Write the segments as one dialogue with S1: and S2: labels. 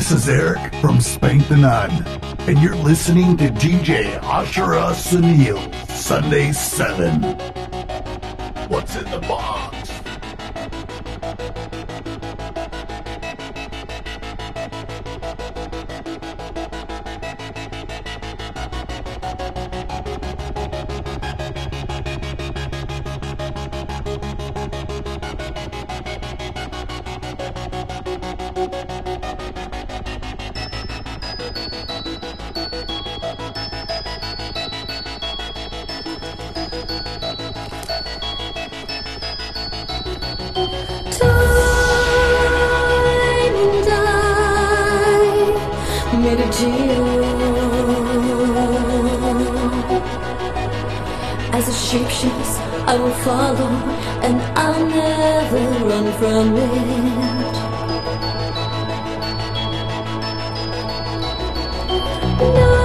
S1: This is Eric from Spank the Nun, and you're listening to DJ Ashura Sunil, Sunday 7.
S2: As a shapeshift, I will follow, and I'll never run from it. No.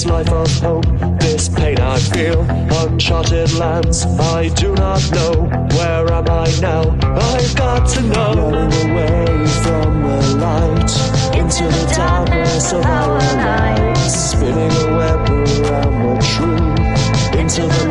S2: This
S3: life of hope, this pain I feel. Uncharted lands, I do not know. Where am I now? I've got to know. Running away from the light into the darkness of our lives. Spinning a web around the truth into the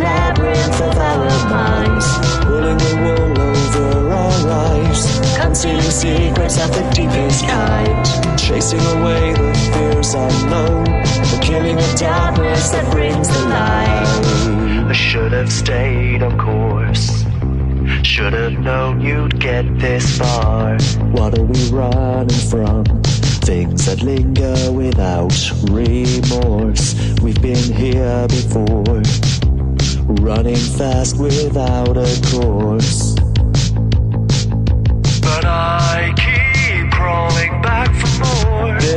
S3: Concealing secrets of the deepest kind. Chasing away the fears unknown. The killing of darkness that brings the light. I should have stayed on course. Should have known you'd get this far. What are we running from? Things that linger without remorse. We've been here before. Running fast without a course.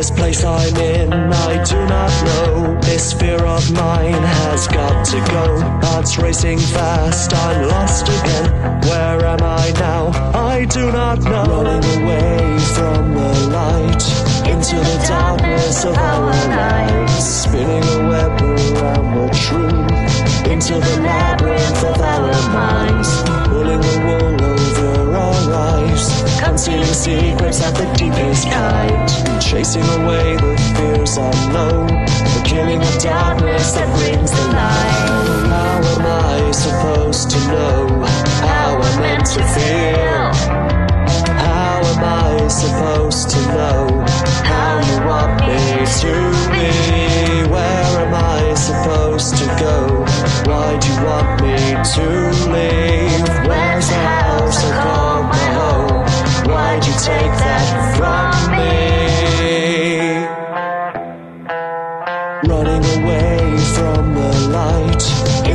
S3: This place I'm in, I do not know. This fear of mine has got to go. Heart's racing fast, I'm lost again. Where am I now? I do not know. Running away from the light into the darkness of our lives. Spinning a web around the truth into the labyrinth of our minds. Pulling the wool over lives. Concealing secrets of the deepest kind. Chasing away the fears unknown. The killing of darkness that brings the light. How am I supposed to know how I'm meant to feel? How am I supposed to know how you want me to be? Where am I supposed to go? Why do you want me to leave?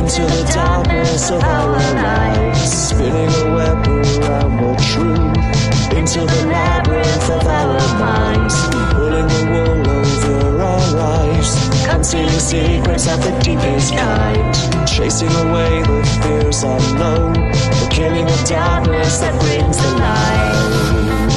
S3: Into the darkness of our lives. Spinning a web around the truth into the labyrinth of our minds. Pulling the wool over our lives. Concealing secrets of the deepest kind. Chasing away the fears unknown. The killing of darkness that brings the light.